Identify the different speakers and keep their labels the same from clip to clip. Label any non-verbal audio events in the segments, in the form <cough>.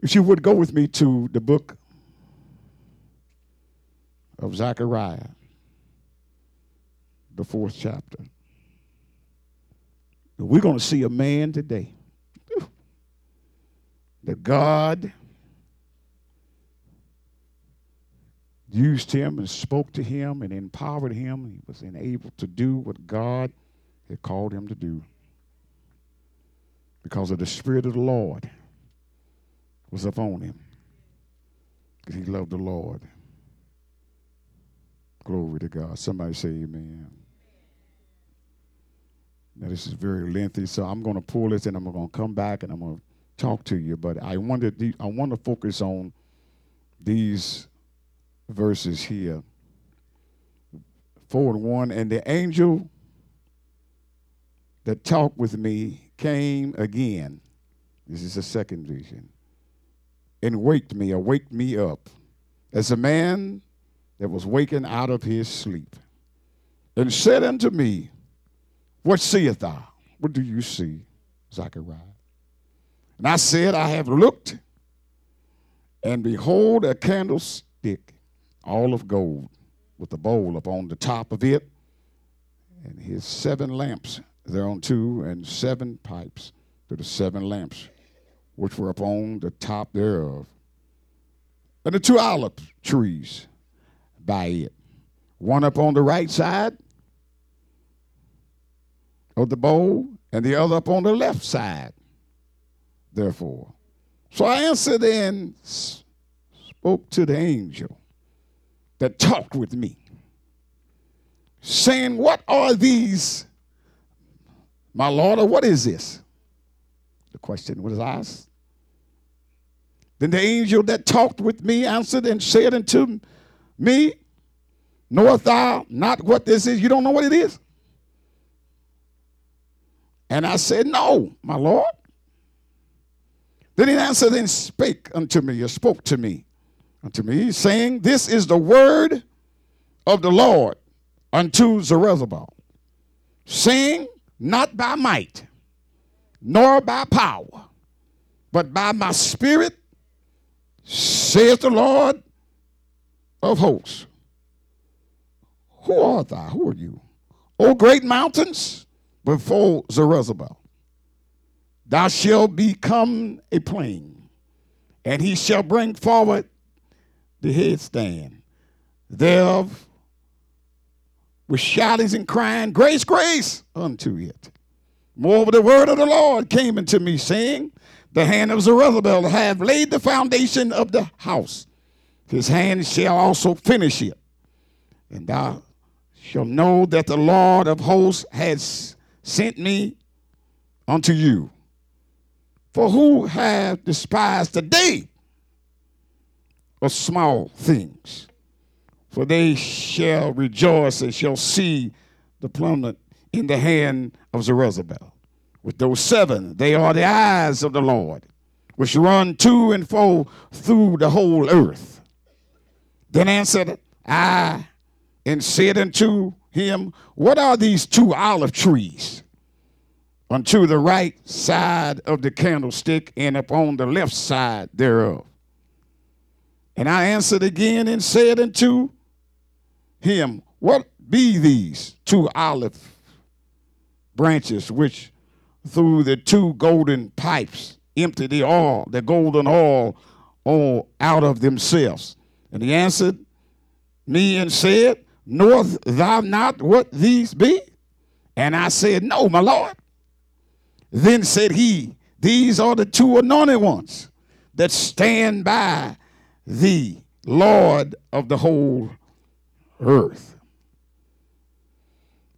Speaker 1: If you would go with me to the book of Zechariah, the fourth chapter. We're going to see a man today that God used him and spoke to him and empowered him. He was enabled to do what God had called him to do because of the Spirit of the Lord was upon him because he loved the Lord. Glory to God. Somebody say amen. Now, this is very lengthy, so I'm going to pull this and I'm going to come back and I'm going to talk to you. But I wanted I want to focus on these verses here. Four and one, and the angel that talked with me came again. This is the second vision. And waked me, or waked me up, as a man that was waking out of his sleep, and said unto me, What seest thou? What do you see, Zachariah? And I said, I have looked, and behold, a candlestick, all of gold, with a bowl upon the top of it, and his seven lamps thereunto, and seven pipes to the seven lamps which were upon the top thereof, and the two olive trees by it, one upon the right side of the bowl, and the other upon the left side, therefore. So I answered and spoke to the angel that talked with me, saying, What are these, my Lord, or what is this? The question was asked. Then the angel that talked with me answered and said unto me, Knowest thou not what this is? You don't know what it is? And I said, No, my Lord. Then he answered and spake unto me, or spoke to me, unto me, saying, This is the word of the Lord unto Zerubbabel, saying, Not by might, nor by power, but by my spirit, saith the Lord of hosts. Who art thou? Who are you? O great mountains before Zerubbabel. Thou shalt become a plain, and he shall bring forward the headstand thereof with shoutings and crying, Grace, grace unto it. Moreover, the word of the Lord came unto me, saying, The hand of Zerubbabel have laid the foundation of the house. His hand shall also finish it. And thou shalt know that the Lord of hosts has sent me unto you. For who have despised the day of small things? For they shall rejoice and shall see the plummet in the hand of Zerubbabel. With those seven, they are the eyes of the Lord, which run to and fro through the whole earth. Then answered I and said unto him, What are these two olive trees? unto the right side of the candlestick and upon the left side thereof. And I answered again and said unto him, What be these two olive branches which through the two golden pipes empty the oil, the golden oil, all out of themselves? And he answered me and said, Knowest thou not what these be? And I said, No, my Lord. Then said he, These are the two anointed ones that stand by the Lord of the whole earth.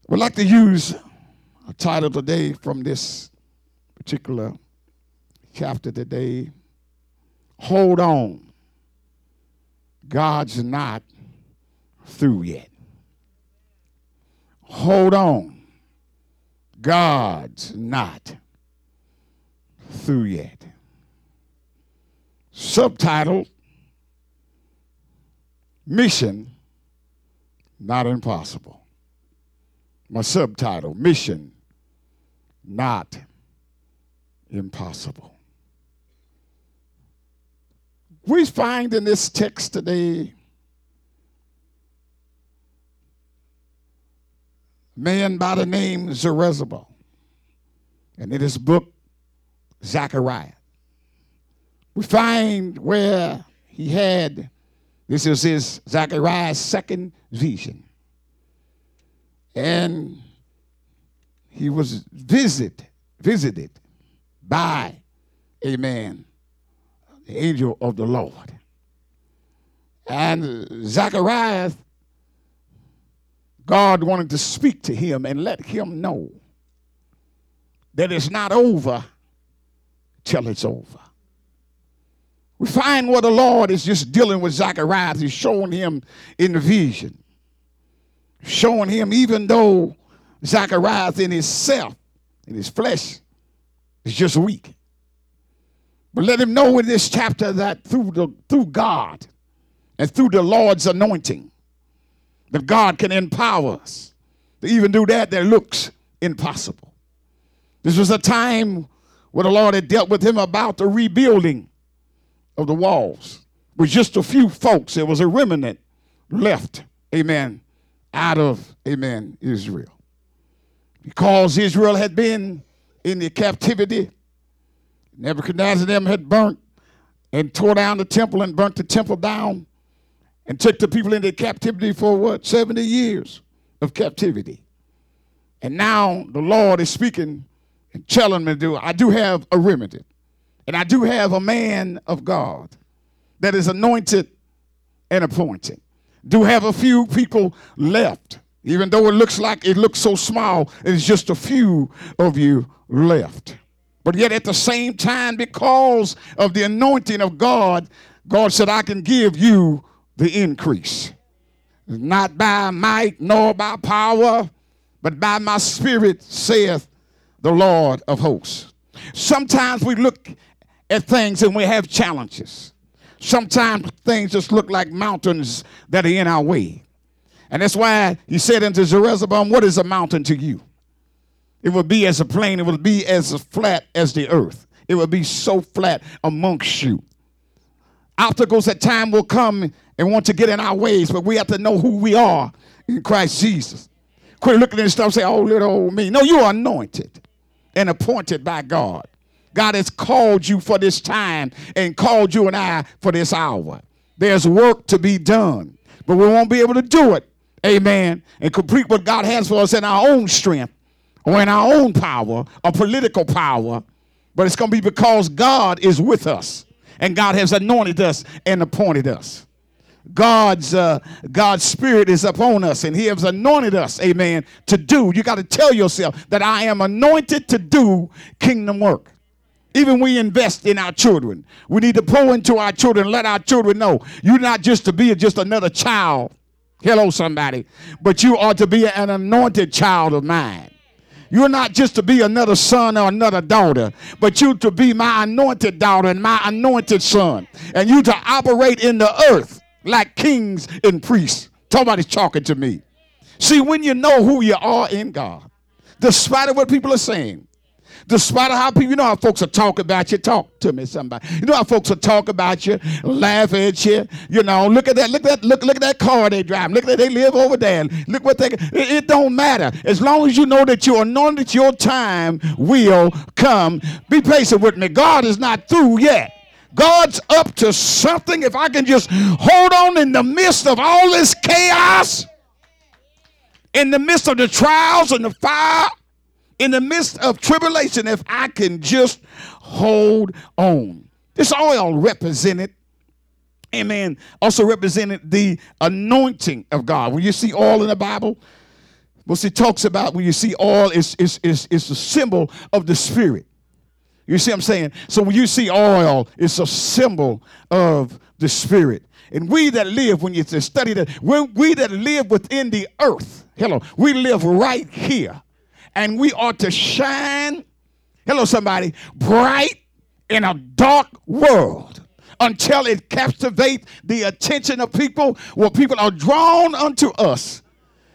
Speaker 1: We'd like to use a title today from this particular chapter today. Hold on. God's not through yet. Hold on. God's not through yet. Subtitle Mission Not Impossible. My subtitle Mission Not Impossible. we find in this text today a man by the name Zerubbabel. And in his book, Zechariah, we find where he had, this is his Zechariah's second vision. And he was visit, visited by, amen, the angel of the Lord. And Zacharias, God wanted to speak to him and let him know that it's not over till it's over. We find where the Lord is just dealing with Zacharias. He's showing him in the vision, showing him even though Zacharias in himself, in his flesh, just weak. But let him know in this chapter that through the through God and through the Lord's anointing, that God can empower us to even do that that looks impossible. This was a time where the Lord had dealt with him about the rebuilding of the walls. With just a few folks, there was a remnant left, amen, out of, amen, Israel. Because Israel had been in the captivity Nebuchadnezzar them had burnt and tore down the temple and burnt the temple down and took the people into captivity for what? 70 years of captivity. And now the Lord is speaking and telling me do. I do have a remedy. And I do have a man of God that is anointed and appointed. Do have a few people left. Even though it looks like it looks so small, it's just a few of you left. But yet at the same time, because of the anointing of God, God said, I can give you the increase. Not by might nor by power, but by my spirit, saith the Lord of hosts. Sometimes we look at things and we have challenges. Sometimes things just look like mountains that are in our way. And that's why he said unto Zerubbabel, What is a mountain to you? It will be as a plain, it will be as flat as the earth. It will be so flat amongst you. Obstacles at time will come and want to get in our ways, but we have to know who we are in Christ Jesus. Quit looking at stuff and say, oh, little old me. No, you are anointed and appointed by God. God has called you for this time and called you and I for this hour. There's work to be done, but we won't be able to do it, amen, and complete what God has for us in our own strength or in our own power or political power, but it's going to be because God is with us and God has anointed us and appointed us. God's uh, God's spirit is upon us and he has anointed us amen to do. You got to tell yourself that I am anointed to do kingdom work. Even we invest in our children. We need to pour into our children. Let our children know. You're not just to be just another child hello somebody but you are to be an anointed child of mine you're not just to be another son or another daughter, but you to be my anointed daughter and my anointed son. And you to operate in the earth like kings and priests. Somebody's talking to me. See, when you know who you are in God, despite of what people are saying, Despite how people, you know how folks will talk about you. Talk to me, somebody. You know how folks will talk about you, laugh at you. You know, look at that, look at that, look, look at that car they drive. Look at that, they live over there. Look what they. It, it don't matter as long as you know that you're anointed. Your time will come. Be patient with me. God is not through yet. God's up to something. If I can just hold on in the midst of all this chaos, in the midst of the trials and the fire in the midst of tribulation if I can just hold on. This oil represented, amen, also represented the anointing of God. When you see oil in the Bible, what it talks about when you see oil is is is is a symbol of the spirit. You see what I'm saying? So when you see oil, it's a symbol of the spirit. And we that live, when you study that, when we that live within the earth, hello, we live right here and we ought to shine, hello, somebody, bright in a dark world until it captivates the attention of people where people are drawn unto us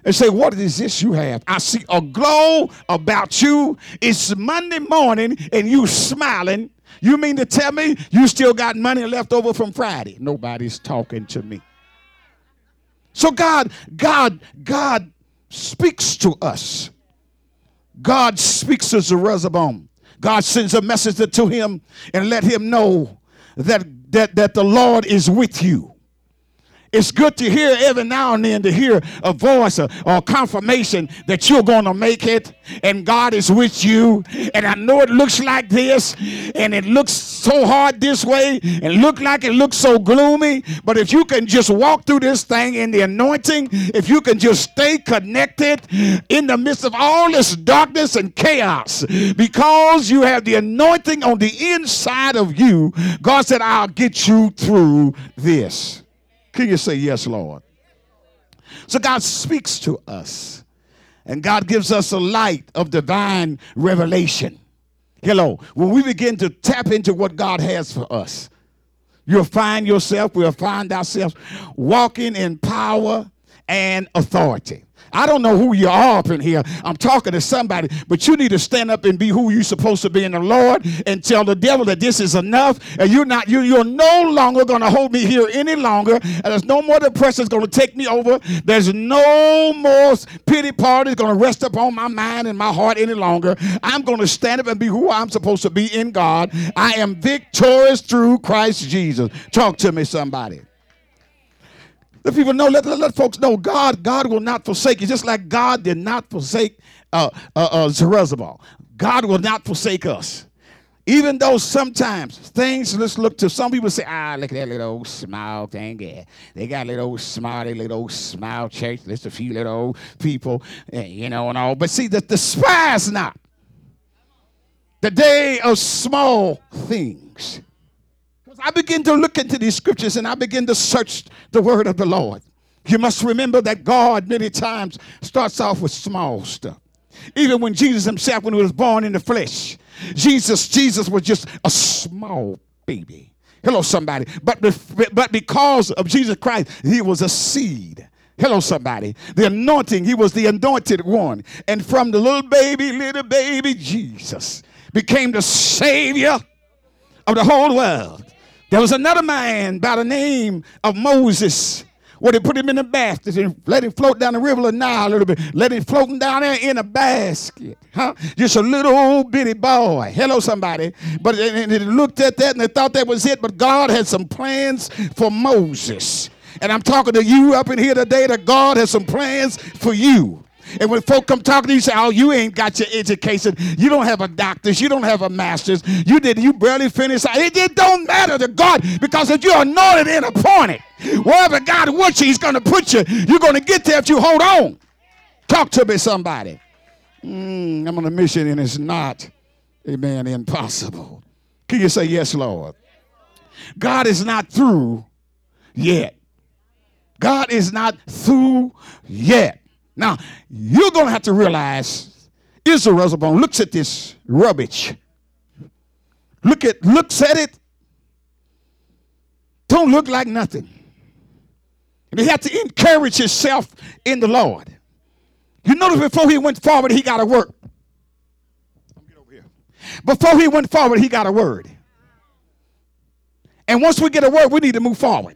Speaker 1: and say, What is this you have? I see a glow about you. It's Monday morning and you smiling. You mean to tell me you still got money left over from Friday? Nobody's talking to me. So God, God, God speaks to us. God speaks to Zerubbabel. God sends a message to him and let him know that, that, that the Lord is with you. It's good to hear every now and then to hear a voice or, or confirmation that you're going to make it and God is with you. And I know it looks like this and it looks so hard this way and look like it looks so gloomy. But if you can just walk through this thing in the anointing, if you can just stay connected in the midst of all this darkness and chaos, because you have the anointing on the inside of you, God said, I'll get you through this. Can you say yes, Lord? So God speaks to us, and God gives us a light of divine revelation. Hello, when we begin to tap into what God has for us, you'll find yourself, we'll find ourselves walking in power and authority. I don't know who you are up in here. I'm talking to somebody, but you need to stand up and be who you're supposed to be in the Lord and tell the devil that this is enough. And you're not, you, you're no longer going to hold me here any longer. And there's no more depression going to take me over. There's no more pity parties going to rest upon my mind and my heart any longer. I'm going to stand up and be who I'm supposed to be in God. I am victorious through Christ Jesus. Talk to me, somebody. Let people know, let, let, let, folks know God, God will not forsake you. Just like God did not forsake uh, uh, uh. God will not forsake us. Even though sometimes things, let's look to some people say, ah, look at that little old smile thing. Yeah. They got little old smile, little old smile church. There's a few little old people, eh, you know, and all. But see, the, despise not the day of small things. I begin to look into these scriptures and I begin to search the word of the Lord. You must remember that God many times starts off with small stuff. Even when Jesus himself, when he was born in the flesh, Jesus, Jesus was just a small baby. Hello, somebody. But, but because of Jesus Christ, he was a seed. Hello, somebody. The anointing, he was the anointed one. And from the little baby, little baby Jesus became the savior of the whole world. There was another man by the name of Moses. Where they put him in a basket and let him float down the river of Nile a little bit. Let him floating down there in a basket. Huh? Just a little old bitty boy. Hello, somebody. But they, they looked at that and they thought that was it. But God had some plans for Moses. And I'm talking to you up in here today that God has some plans for you. And when folk come talking to you, say, "Oh, you ain't got your education. You don't have a doctor's. You don't have a master's. You did. You barely finished. It, it don't matter to God because if you're anointed and appointed, wherever God wants you, He's going to put you. You're going to get there if you hold on. Talk to me, somebody. Mm, I'm on a mission, and it's not, Amen, impossible. Can you say yes, Lord? God is not through yet. God is not through yet. Now, you're going to have to realize Israel Reservoir looks at this rubbish. Look at looks at it. Don't look like nothing. And he had to encourage himself in the Lord. You notice before he went forward, he got a word. Before he went forward, he got a word. And once we get a word, we need to move forward.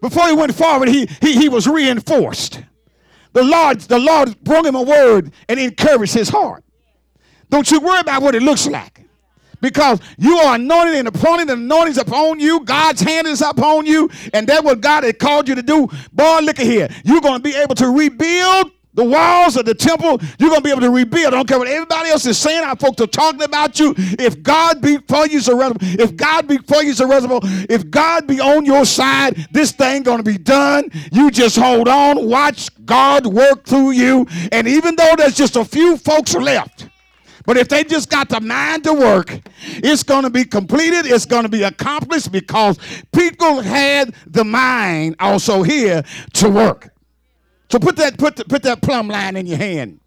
Speaker 1: Before he went forward, he, he, he was reinforced. The Lord, the Lord brought him a word and encouraged his heart. Don't you worry about what it looks like. Because you are anointed and appointed, and anointing is upon you. God's hand is upon you, and that's what God had called you to do. Boy, look at here. You're going to be able to rebuild the walls of the temple, you're going to be able to rebuild. I don't care what everybody else is saying. Our folks are talking about you. If God be for you. If God be for you. If God be on your side, this thing going to be done. You just hold on. Watch God work through you. And even though there's just a few folks left, but if they just got the mind to work, it's going to be completed. It's going to be accomplished because people had the mind also here to work. So put that, put, the, put that plumb line in your hand.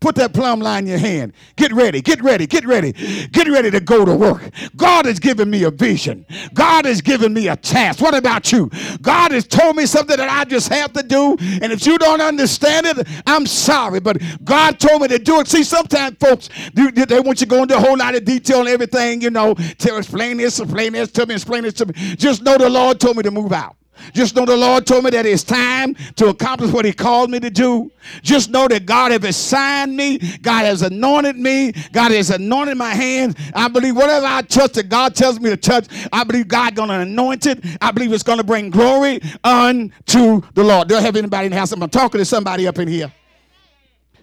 Speaker 1: Put that plumb line in your hand. Get ready, get ready, get ready, get ready to go to work. God has given me a vision. God has given me a task. What about you? God has told me something that I just have to do. And if you don't understand it, I'm sorry, but God told me to do it. See, sometimes folks, they want you to go into a whole lot of detail and everything, you know, to explain this, explain this to me, explain this to me. Just know the Lord told me to move out. Just know the Lord told me that it's time to accomplish what He called me to do. Just know that God has assigned me. God has anointed me. God has anointed my hands. I believe whatever I touch that God tells me to touch, I believe God to anoint it. I believe it's to bring glory unto the Lord. Do I have anybody in the house? I'm talking to somebody up in here.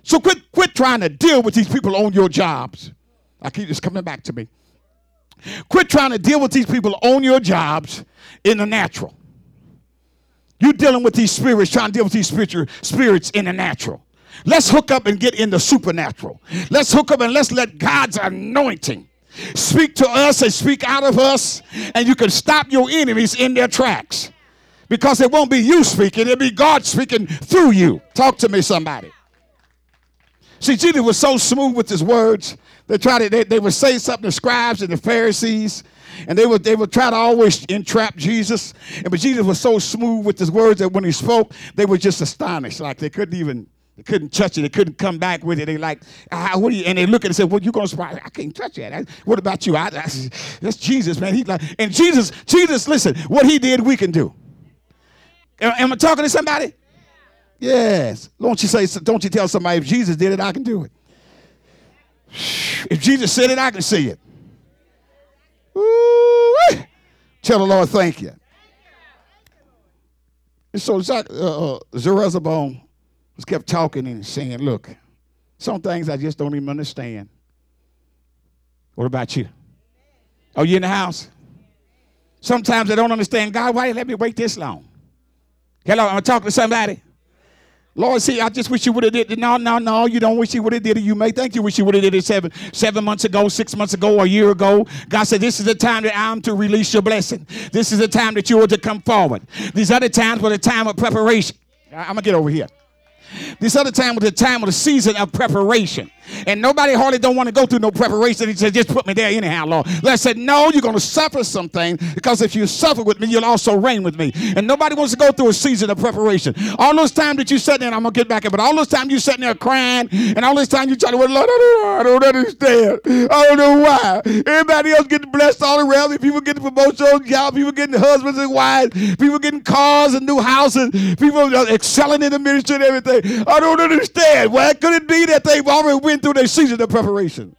Speaker 1: So quit, quit trying to deal with these people on your jobs. I keep this coming back to me. Quit trying to deal with these people on your jobs in the natural. You're dealing with these spirits, trying to deal with these spiritual spirits in the natural. Let's hook up and get in the supernatural. Let's hook up and let's let God's anointing speak to us and speak out of us, and you can stop your enemies in their tracks. Because it won't be you speaking, it'll be God speaking through you. Talk to me, somebody. See, Jesus was so smooth with his words. They try to they, they would say something to scribes and the Pharisees, and they would they would try to always entrap Jesus. And but Jesus was so smooth with his words that when he spoke, they were just astonished, like they couldn't even they couldn't touch it. They couldn't come back with it. They like, ah, what you? And they look at it and say, "What you gonna surprise? I can't touch that. what about you? I, I, that's Jesus, man. He like, and Jesus, Jesus, listen, what he did, we can do. Am, am I talking to somebody? Yes. Don't you say? Don't you tell somebody if Jesus did it, I can do it. If Jesus said it, I can see it. Ooh, tell the Lord, thank you. And so uh, uh, Zerubbabel just kept talking and saying, Look, some things I just don't even understand. What about you? Are you in the house? Sometimes I don't understand God. Why you let me wait this long? Hello, I'm talking to somebody. Lord, see, I just wish you would have did it. No, no, no, you don't wish you would have did it. You may think you wish you would have did it seven, seven months ago, six months ago, a year ago. God said, this is the time that I'm to release your blessing. This is the time that you are to come forward. These other times were the time of preparation. I'm going to get over here. This other time was the time of the season of preparation. And nobody hardly don't want to go through no preparation. He said, just put me there anyhow, Lord. I said, no, you're going to suffer something because if you suffer with me, you'll also reign with me. And nobody wants to go through a season of preparation. All those times that you sat there, I'm going to get back in, but all those times you sitting there crying, and all this time you trying to, well, Lord, I don't, understand. I don't know why. Everybody else getting blessed all around me. People getting promotions, jobs, people getting husbands and wives, people getting cars and new houses, people uh, excelling in the ministry and everything. I don't understand. Why could it be that they've already went through their season of preparation?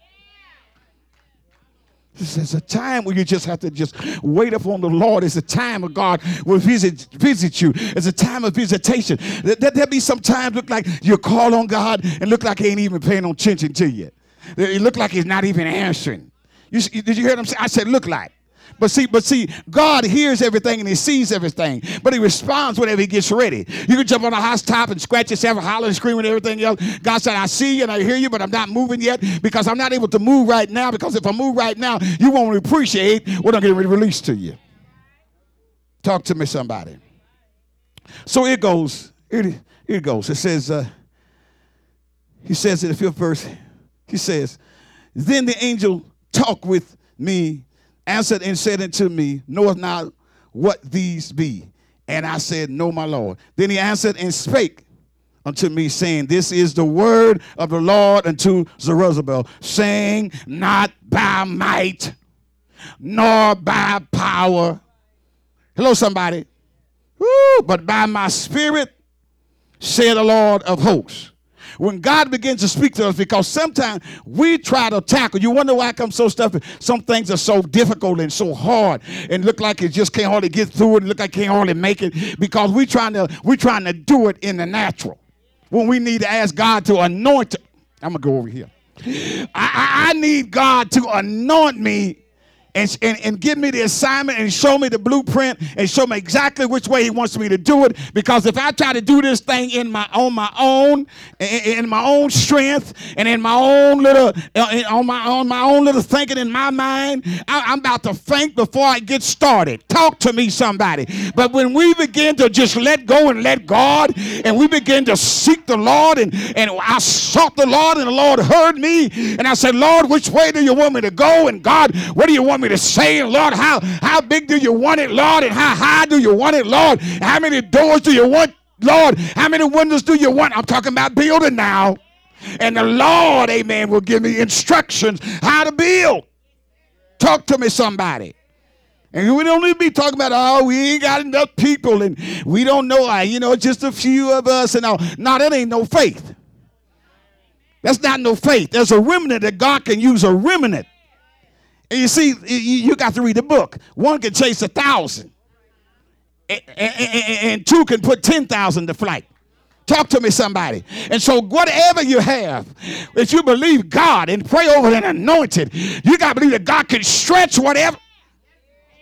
Speaker 1: This is a time where you just have to just wait upon the Lord. It's a time of God will visit, visit you. It's a time of visitation. There, there be some times look like you call on God and look like he ain't even paying no attention to you. It look like he's not even answering. You, did you hear him say? I said, look like. But see, but see, God hears everything and He sees everything, but He responds whenever He gets ready. You can jump on a house top and scratch yourself, and holler and scream and everything else. God said, "I see you and I hear you, but I'm not moving yet because I'm not able to move right now. Because if I move right now, you won't appreciate what I'm going to release to you." Talk to me, somebody. So it goes. It, it goes. It says. Uh, he says in the fifth verse. He says, "Then the angel talked with me answered and said unto me, Knoweth not what these be? And I said, No, my Lord. Then he answered and spake unto me, saying, This is the word of the Lord unto Zerubbabel, saying, Not by might, nor by power. Hello, somebody. Woo, but by my spirit, said the Lord of hosts when God begins to speak to us because sometimes we try to tackle. You wonder why I come so stuffy. Some things are so difficult and so hard and look like it just can't hardly get through it and look like can't hardly make it because we're trying to we're trying to do it in the natural when we need to ask God to anoint. I'm gonna go over here. I, I need God to anoint me and, and, and give me the assignment and show me the blueprint and show me exactly which way he wants me to do it. Because if I try to do this thing in my on my own, in, in my own strength, and in my own little uh, on my on my own little thinking in my mind, I, I'm about to think before I get started. Talk to me, somebody. But when we begin to just let go and let God, and we begin to seek the Lord, and, and I sought the Lord, and the Lord heard me, and I said, Lord, which way do you want me to go? And God, what do you want me to say? And Lord, how, how big do you want it, Lord? And how high do you want it, Lord? How many doors do you want, Lord? How many windows do you want? I'm talking about building now. And the Lord, amen, will give me instructions how to build. Talk to me, somebody. And we don't need to be talking about, oh, we ain't got enough people and we don't know, uh, you know, just a few of us and all. No, that ain't no faith. That's not no faith. There's a remnant that God can use a remnant. And you see, you got to read the book. One can chase a thousand, and two can put 10,000 to flight. Talk to me, somebody. And so, whatever you have, if you believe God and pray over and anointed, you got to believe that God can stretch whatever.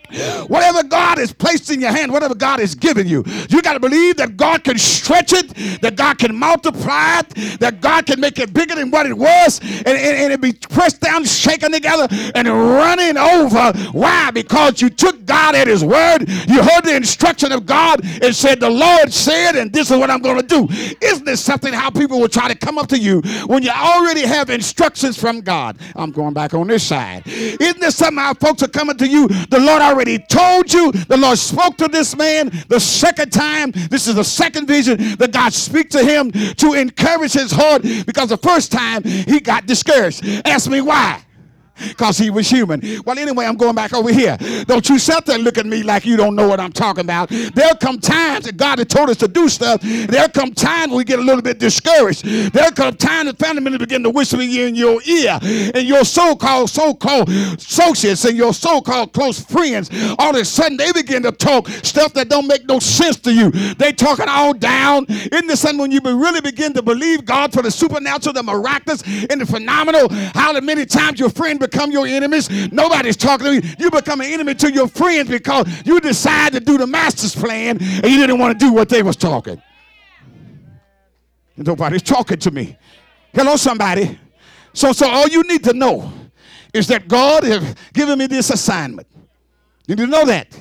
Speaker 1: <laughs> Whatever God has placed in your hand, whatever God has given you, you got to believe that God can stretch it, that God can multiply it, that God can make it bigger than what it was, and, and, and it be pressed down, shaken together, and running over. Why? Because you took God at His word, you heard the instruction of God, and said, The Lord said, and this is what I'm going to do. Isn't this something how people will try to come up to you when you already have instructions from God? I'm going back on this side. Isn't this something how folks are coming to you? The Lord already already told you. The Lord spoke to this man the second time. This is the second vision that God speak to him to encourage his heart because the first time he got discouraged. Ask me why because he was human. Well, anyway, I'm going back over here. Don't you sit there and look at me like you don't know what I'm talking about. There'll come times that God has told us to do stuff. There'll come times we get a little bit discouraged. There'll come times that family members begin to whisper in your ear, and your so-called so-called associates and your so-called close friends, all of a sudden they begin to talk stuff that don't make no sense to you. They talking all down. Isn't this something when you really begin to believe God for the supernatural, the miraculous, and the phenomenal? How many times your friend become your enemies. Nobody's talking to you. You become an enemy to your friends because you decide to do the master's plan and you didn't want to do what they was talking. Nobody's talking to me. Hello, somebody. So, so all you need to know is that God has given me this assignment. You need to know that.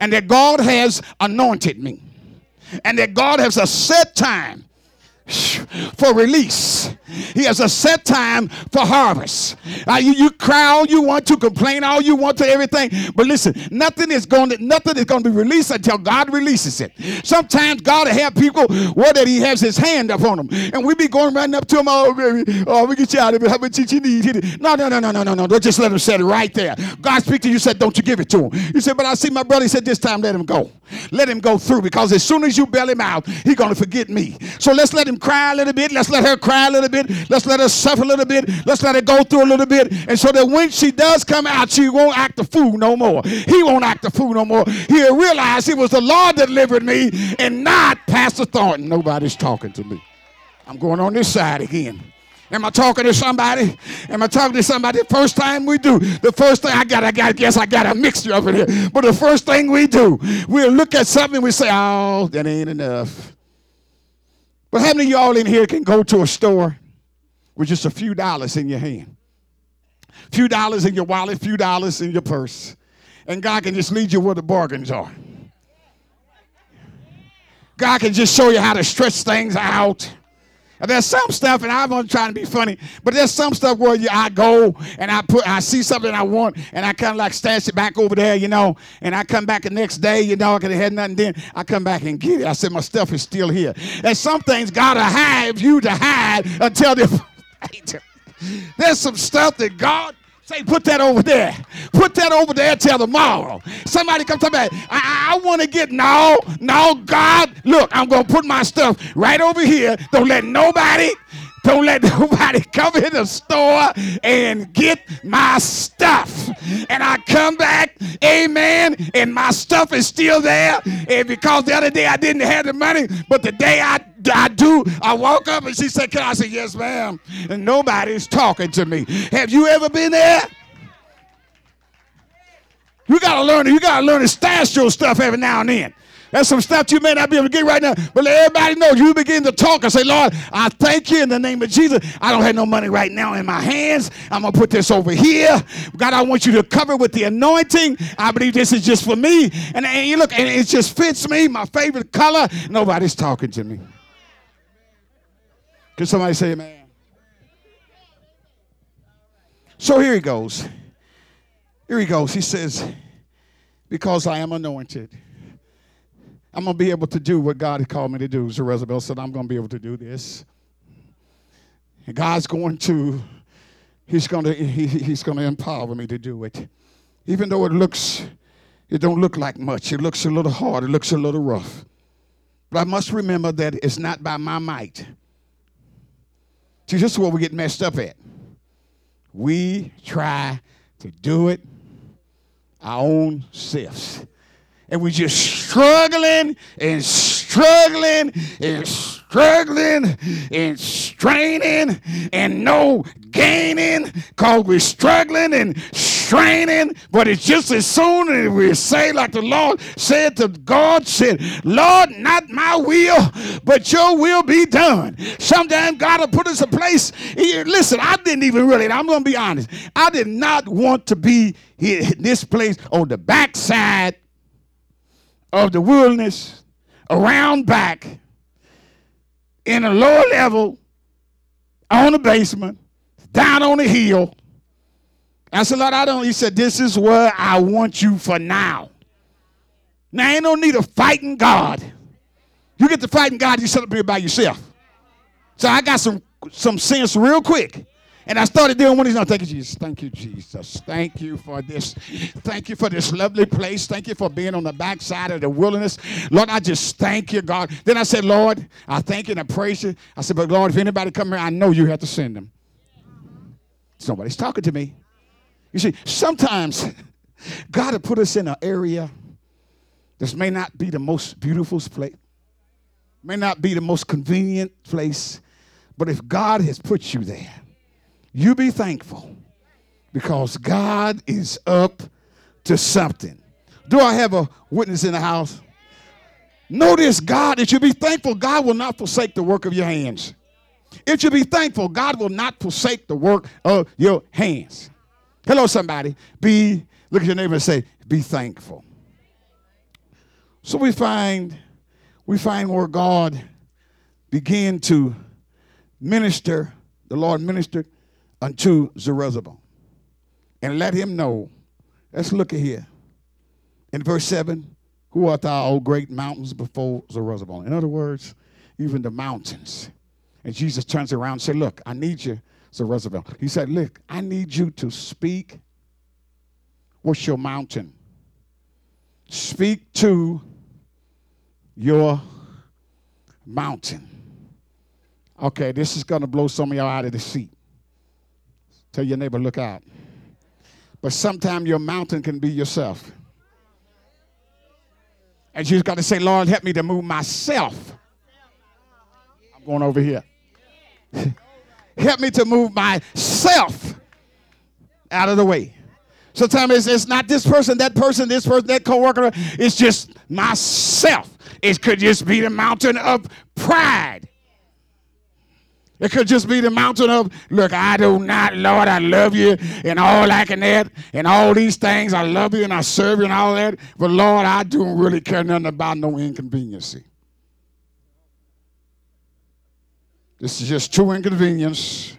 Speaker 1: And that God has anointed me. And that God has a set time for release. He has a set time for harvest. Uh, you, you cry all you want to, complain all you want to everything, but listen, nothing is going to nothing is going to be released until God releases it. Sometimes God will have people where that He has His hand up on them, and we be going running up to Him, oh baby, oh we get you out of here. How much you need? No, no, no, no, no, no, no. Don't just let Him set it right there. God speak to you, said, don't you give it to him. You said, but I see my brother. He said, this time let him go. Let him go through because as soon as you bail him out, he's to forget me. So let's let him cry a little bit. Let's let her cry a little bit. Let's let her suffer a little bit. Let's let her go through a little bit. And so that when she does come out, she won't act a fool no more. He won't act a fool no more. He'll realize it was the Lord that delivered me and not Pastor Thornton. Nobody's talking to me. I'm going on this side again. Am I talking to somebody? Am I talking to somebody? First time we do, the first thing I got, I got, guess I got a mixture up in here. But the first thing we do, we'll look at something we say, oh, that ain't enough. But how many of y'all in here can go to a store with just a few dollars in your hand? Few dollars in your wallet, few dollars in your purse. And God can just lead you where the bargains are. God can just show you how to stretch things out. There's some stuff, and I'm not trying to be funny, but there's some stuff where you, I go and I put, I see something I want, and I kind of like stash it back over there, you know, and I come back the next day, you know, I could have had nothing then. I come back and get it. I said, my stuff is still here. And some things gotta have you to hide until the. <laughs> there's some stuff that God Say, put that over there. Put that over there till tomorrow. Somebody come to me. I, I, want to get no, no, God. Look, I'm gonna put my stuff right over here. Don't let nobody, don't let <laughs> nobody come in the store and get my stuff. And I come back, amen, and my stuff is still there. And because the other day I didn't have the money, but the day I I do. I walk up and she said, Can I say, Yes, ma'am? And nobody's talking to me. Have you ever been there? You gotta learn. You gotta learn to stash your stuff every now and then. That's some stuff you may not be able to get right now, but let everybody know you begin to talk and say, Lord, I thank you in the name of Jesus. I don't have no money right now in my hands. I'm going to put this over here. God, I want you to cover with the anointing. I believe this is just for me. And, and you look, and it just fits me, my favorite color. Nobody's talking to me. Can somebody say amen? So here he goes. Here he goes. He says, Because I am anointed. I'm going to be able to do what God had called me to do. Zerubbabel said, I'm going to be able to do this. And God's going to, He's going to, he, He's going to empower me to do it. Even though it looks, it don't look like much. It looks a little hard. It looks a little rough. But I must remember that it's not by my might. See, this is where we get messed up at. We try to do it our own selves and we're just struggling and struggling and struggling and straining and no gaining because we're struggling and straining. But it's just as soon as we say, like the Lord said to God, said, Lord, not my will, but your will be done. Sometimes God will put us in place. Listen, I didn't even really, I'm going to be honest, I did not want to be in this place on the backside of the wilderness around back in a lower level on the basement, down on the hill. I said, Lord, I don't. He said, This is where I want you for now. Now, ain't no need of fighting God. You get to fighting God, you sit up here by yourself. So I got some some sense real quick. And I started doing one of these. Thank you, Jesus. Thank you, Jesus. Thank you for this. Thank you for this lovely place. Thank you for being on the backside of the wilderness. Lord, I just thank you, God. Then I said, Lord, I thank you and I praise you. I said, but Lord, if anybody come here, I know you have to send them. Somebody's talking to me. You see, sometimes <laughs> God will put us in an area this may not be the most beautiful place, may not be the most convenient place, but if God has put you there, you be thankful because God is up to something. Do I have a witness in the house? Notice God, it should be thankful. God will not forsake the work of your hands. It should be thankful. God will not forsake the work of your hands. Hello, somebody. Be, look at your neighbor and say, be thankful. So we find, we find where God began to minister, the Lord ministered unto Zerubbabel and let him know. Let's look at here. In verse 7, who art thou, O great mountains before Zerubbabel? In other words, even the mountains. And Jesus turns around and said, Look, I need you, Zerubbabel. He said, Look, I need you to speak. What's your mountain? Speak to your mountain. Okay, this is going to blow some of y'all out of the seat. Tell your neighbor, look out. But sometimes your mountain can be yourself. And you've got to say, Lord, help me to move myself. I'm going over here. <laughs> help me to move myself out of the way. Sometimes it's, it's not this person, that person, this person, that coworker. It's just myself. It could just be the mountain of pride. It could just be the mountain of, look, I do not, Lord, I love you, and all like that, and all these things. I love you and I serve you and all that. But Lord, I don't really care nothing about no inconveniency. This is just too inconvenience.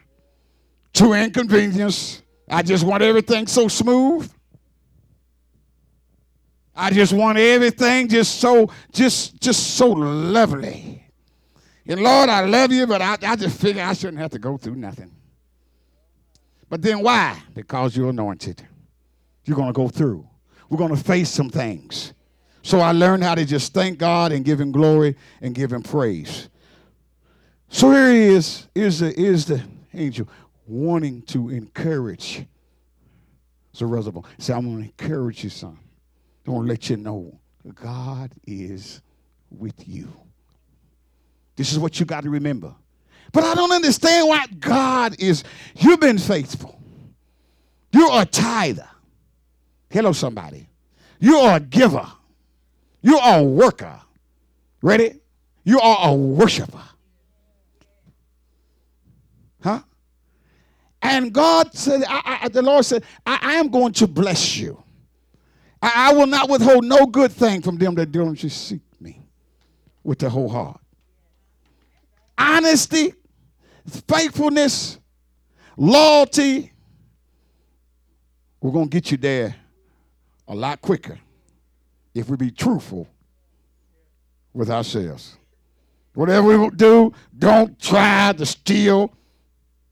Speaker 1: Too inconvenience. I just want everything so smooth. I just want everything just so, just, just so lovely. And Lord, I love you, but I, I just figure I shouldn't have to go through nothing. But then why? Because you're anointed. You're going to go through. We're going to face some things. So I learned how to just thank God and give him glory and give him praise. So here he is, is the, is the angel wanting to encourage Zerubbabel. Say, I'm going to encourage you, son. I want to let you know God is with you. This is what you got to remember. But I don't understand why God is, you've been faithful. You're a tither. Hello, somebody. You are a giver. You are a worker. Ready? You are a worshiper. Huh? And God said, I, I, the Lord said, I, I, am going to bless you. I, will not withhold no good thing from them that diligently seek me with their whole heart. Honesty, faithfulness, loyalty, we're going to get you there a lot quicker if we be truthful with ourselves. Whatever we do, don't try to steal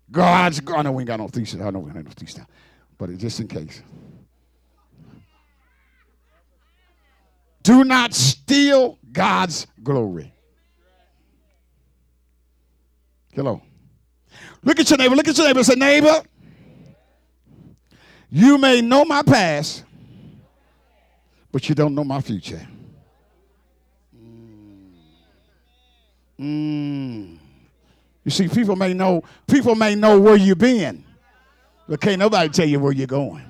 Speaker 1: God's. I know we ain't got no thesis. I know we ain't got no thesis now, but just in case. Do not steal God's glory. Hello. Look at your neighbor. Look at your neighbor. Say, neighbor, you may know my past, but you don't know my future. Mm. You see, people may know people may know where you've been, but can't nobody tell you where you're going.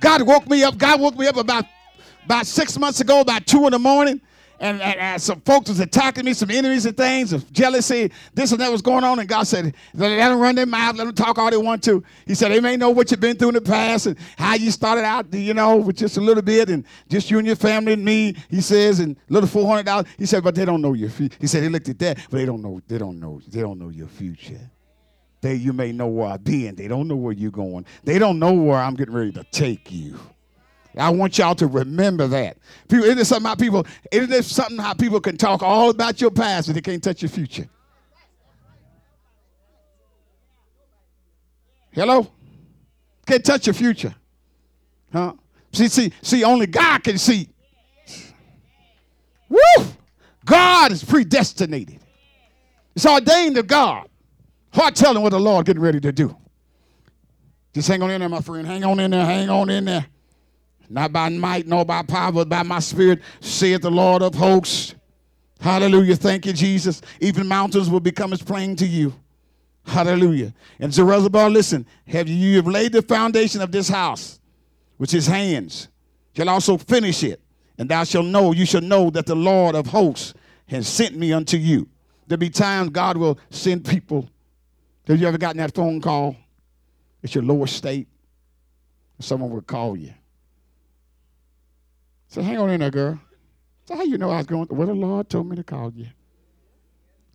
Speaker 1: God woke me up. God woke me up about about six months ago, about two in the morning, and, and, and, some folks was attacking me, some enemies and things of jealousy, this and that was going on. And God said, let them run their mouth, let them talk all they want to. He said, they may know what you've been through in the past and how you started out, you know, with just a little bit and just you and your family and me, he says, and little $400. He said, but they don't know your future. He said, they looked at that, but they don't know, they don't know, they don't know your future. They, you may know where I've been. They don't know where you're going. They don't know where I'm getting ready to take you. I want y'all to remember that. People, it is something how people, isn't it something how people can talk all about your past but they can't touch your future. Hello? Can't touch your future. Huh? See, see, see, only God can see. Woo! God is predestinated. It's ordained of God. Hard telling what the Lord getting ready to do. Just hang on in there, my friend. Hang on in there. Hang on in there. Not by might nor by power, but by my spirit, saith the Lord of hosts. Hallelujah. Thank you, Jesus. Even mountains will become as plain to you. Hallelujah. And Zerubbabel, listen, have you, you have laid the foundation of this house, which his hands shall also finish it. And thou shalt know, you shall know that the Lord of hosts has sent me unto you. There'll be times God will send people. Have you ever gotten that phone call? It's your lower state. Someone will call you. So hang on in there, girl. So how you know I was going? Well, the Lord told me to call you.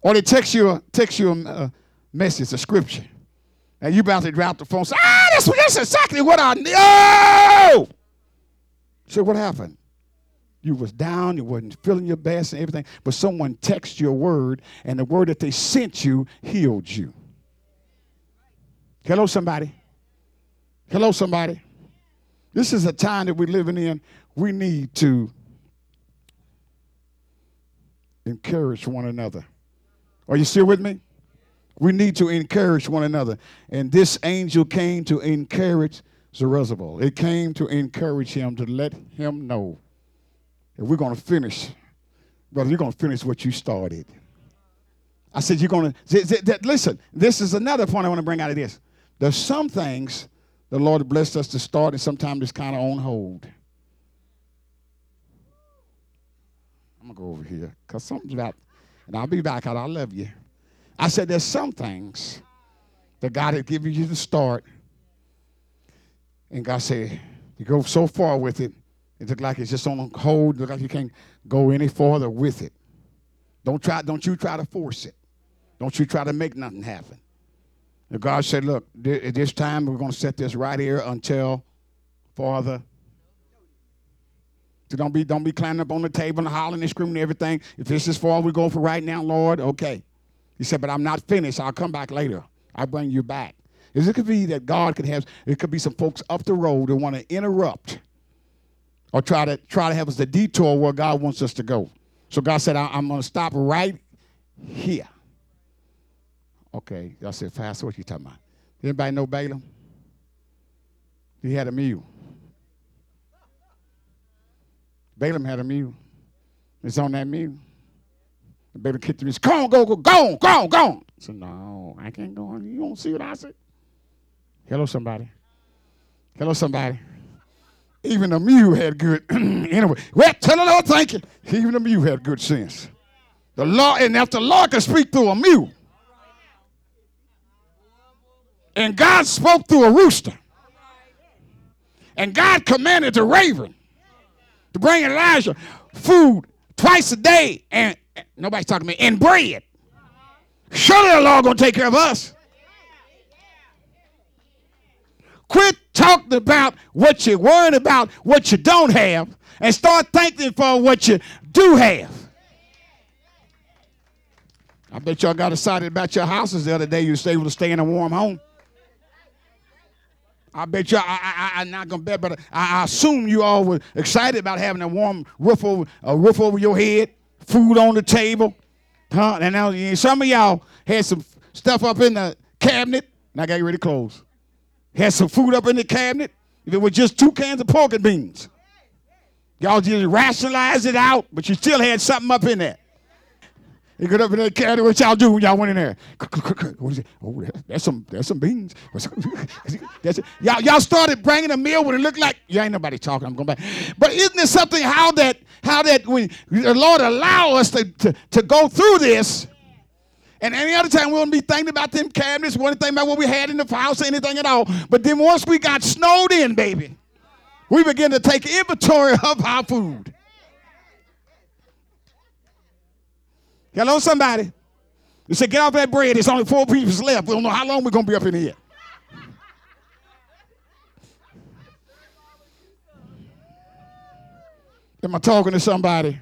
Speaker 1: Or they text you a text you a, message, a scripture, and you about to drop the phone. Say, ah, that's, that's exactly what I know. So what happened? You was down, you wasn't feeling your best and everything, but someone texted you a word, and the word that they sent you healed you. Hello, somebody. Hello, somebody. This is a time that we're living in we need to encourage one another. Are you still with me? We need to encourage one another. And this angel came to encourage Zerubbabel. It came to encourage him, to let him know that we're going to finish. Brother, you're going to finish what you started. I said, you're going to, listen, this is another point I want to bring out of this. There's some things the Lord blessed us to start, and sometimes it's kind of on hold. I'm gonna go over here because something's about, and I'll be back out. I love you. I said there's some things that God had given you to start, and God said you go so far with it, it looks like it's just on hold. It like you can't go any farther with it. Don't try. Don't you try to force it. Don't you try to make nothing happen. And God said, "Look, at this time we're going to set this right here until farther so don't be don't be climbing up on the table and hollering and screaming and everything. If this is for all we go for right now, Lord, okay. He said, but I'm not finished. I'll come back later. I'll bring you back. Is it could be that God could have it could be some folks up the road that want to interrupt or try to try to have us the detour where God wants us to go. So God said, I'm going to stop right here. Okay, y'all said, fast. What you talking about? Anybody know Balaam? He had a mule. Balaam had a mule. It's on that mule. The Balaam kicked him. He said, Come on, go, go, go go go. I said, No, I can't go on. You don't see what I said? Hello, somebody. Hello, somebody. Even the mule had good. <clears throat> anyway, well, tell the Lord thank you. Even the mule had good sense. The law, and if the law can speak through a mule, and God spoke through a rooster, and God commanded the raven to bring Elijah food twice a day, and nobody's talking to me, and bread. Surely the Lord gonna take care of us. Quit talking about what you're worrying about, what you don't have, and start thanking for what you do have. I bet y'all got excited about your houses the other day. You was able to stay in a warm home. I bet you I, I, am not gonna bet, but I, I, assume you all were excited about having a warm roof over a roof over your head, food on the table, huh? And now some of y'all had some stuff up in the cabinet. And I got you ready to close. Had some food up in the cabinet. If it was just two cans of pork and beans, y'all just rationalized it out, but you still had something up in there. You get up in that cabinet, what y'all do when y'all went in there? What is it? Oh, that's some, that's some beans. <laughs> That's y'all, y'all started bringing a meal when it looked like you ain't nobody talking. I'm going back. But isn't it something how that how that when the Lord allow us to, to, to go through this, and any other time we wouldn't be thinking about them cabinets, wouldn't think about what we had in the house, or anything at all. But then once we got snowed in, baby, we began to take inventory of our food. Hello, somebody. You said, get off that bread. There's only four people left. We don't know how long we're going to be up in here. Am I talking to somebody?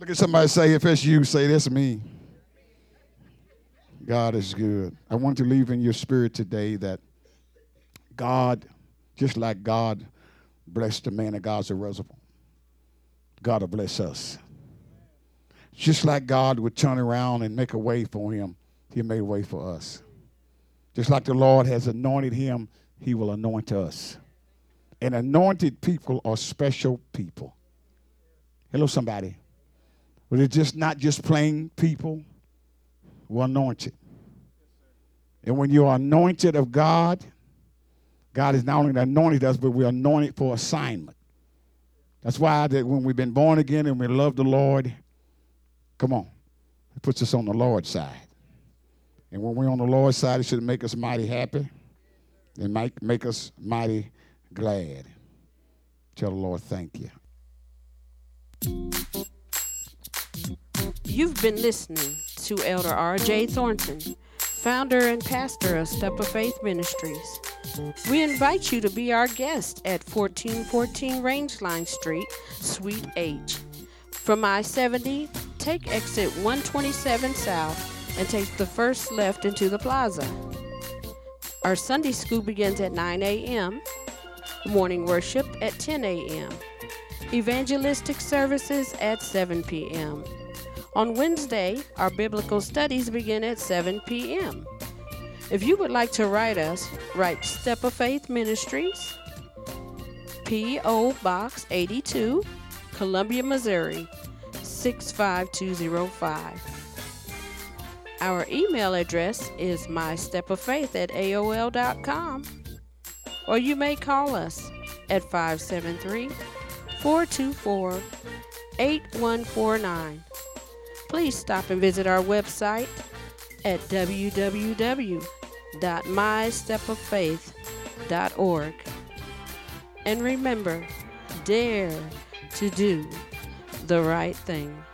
Speaker 1: Look at somebody say, if it's you, say, that's me. God is good. I want to leave in your spirit today that God, just like God blessed the man of God's reservoir, God will bless us. Just like God would turn around and make a way for him, he made a way for us. Just like the Lord has anointed him, he will anoint us. And anointed people are special people. Hello, somebody. But it's just not just plain people. We're anointed. And when you're anointed of God, God is not only anointed us, but we're anointed for assignment. That's why that when we've been born again and we love the Lord, Come on. It puts us on the Lord's side. And when we're on the Lord's side, it should make us mighty happy and make, make us mighty glad. Tell the Lord, thank you.
Speaker 2: You've been listening to Elder R.J. Thornton, founder and pastor of Step of Faith Ministries. We invite you to be our guest at 1414 Rangeline Street, Suite H. From I 70, take exit 127 South and take the first left into the plaza. Our Sunday school begins at 9 a.m., morning worship at 10 a.m., evangelistic services at 7 p.m. On Wednesday, our biblical studies begin at 7 p.m. If you would like to write us, write Step of Faith Ministries, P.O. Box 82, Columbia, Missouri 65205. Our email address is mystepoffaith at AOL.com, or you may call us at 573 424 8149. Please stop and visit our website at www.mystepoffaith.org. And remember, dare to do the right thing.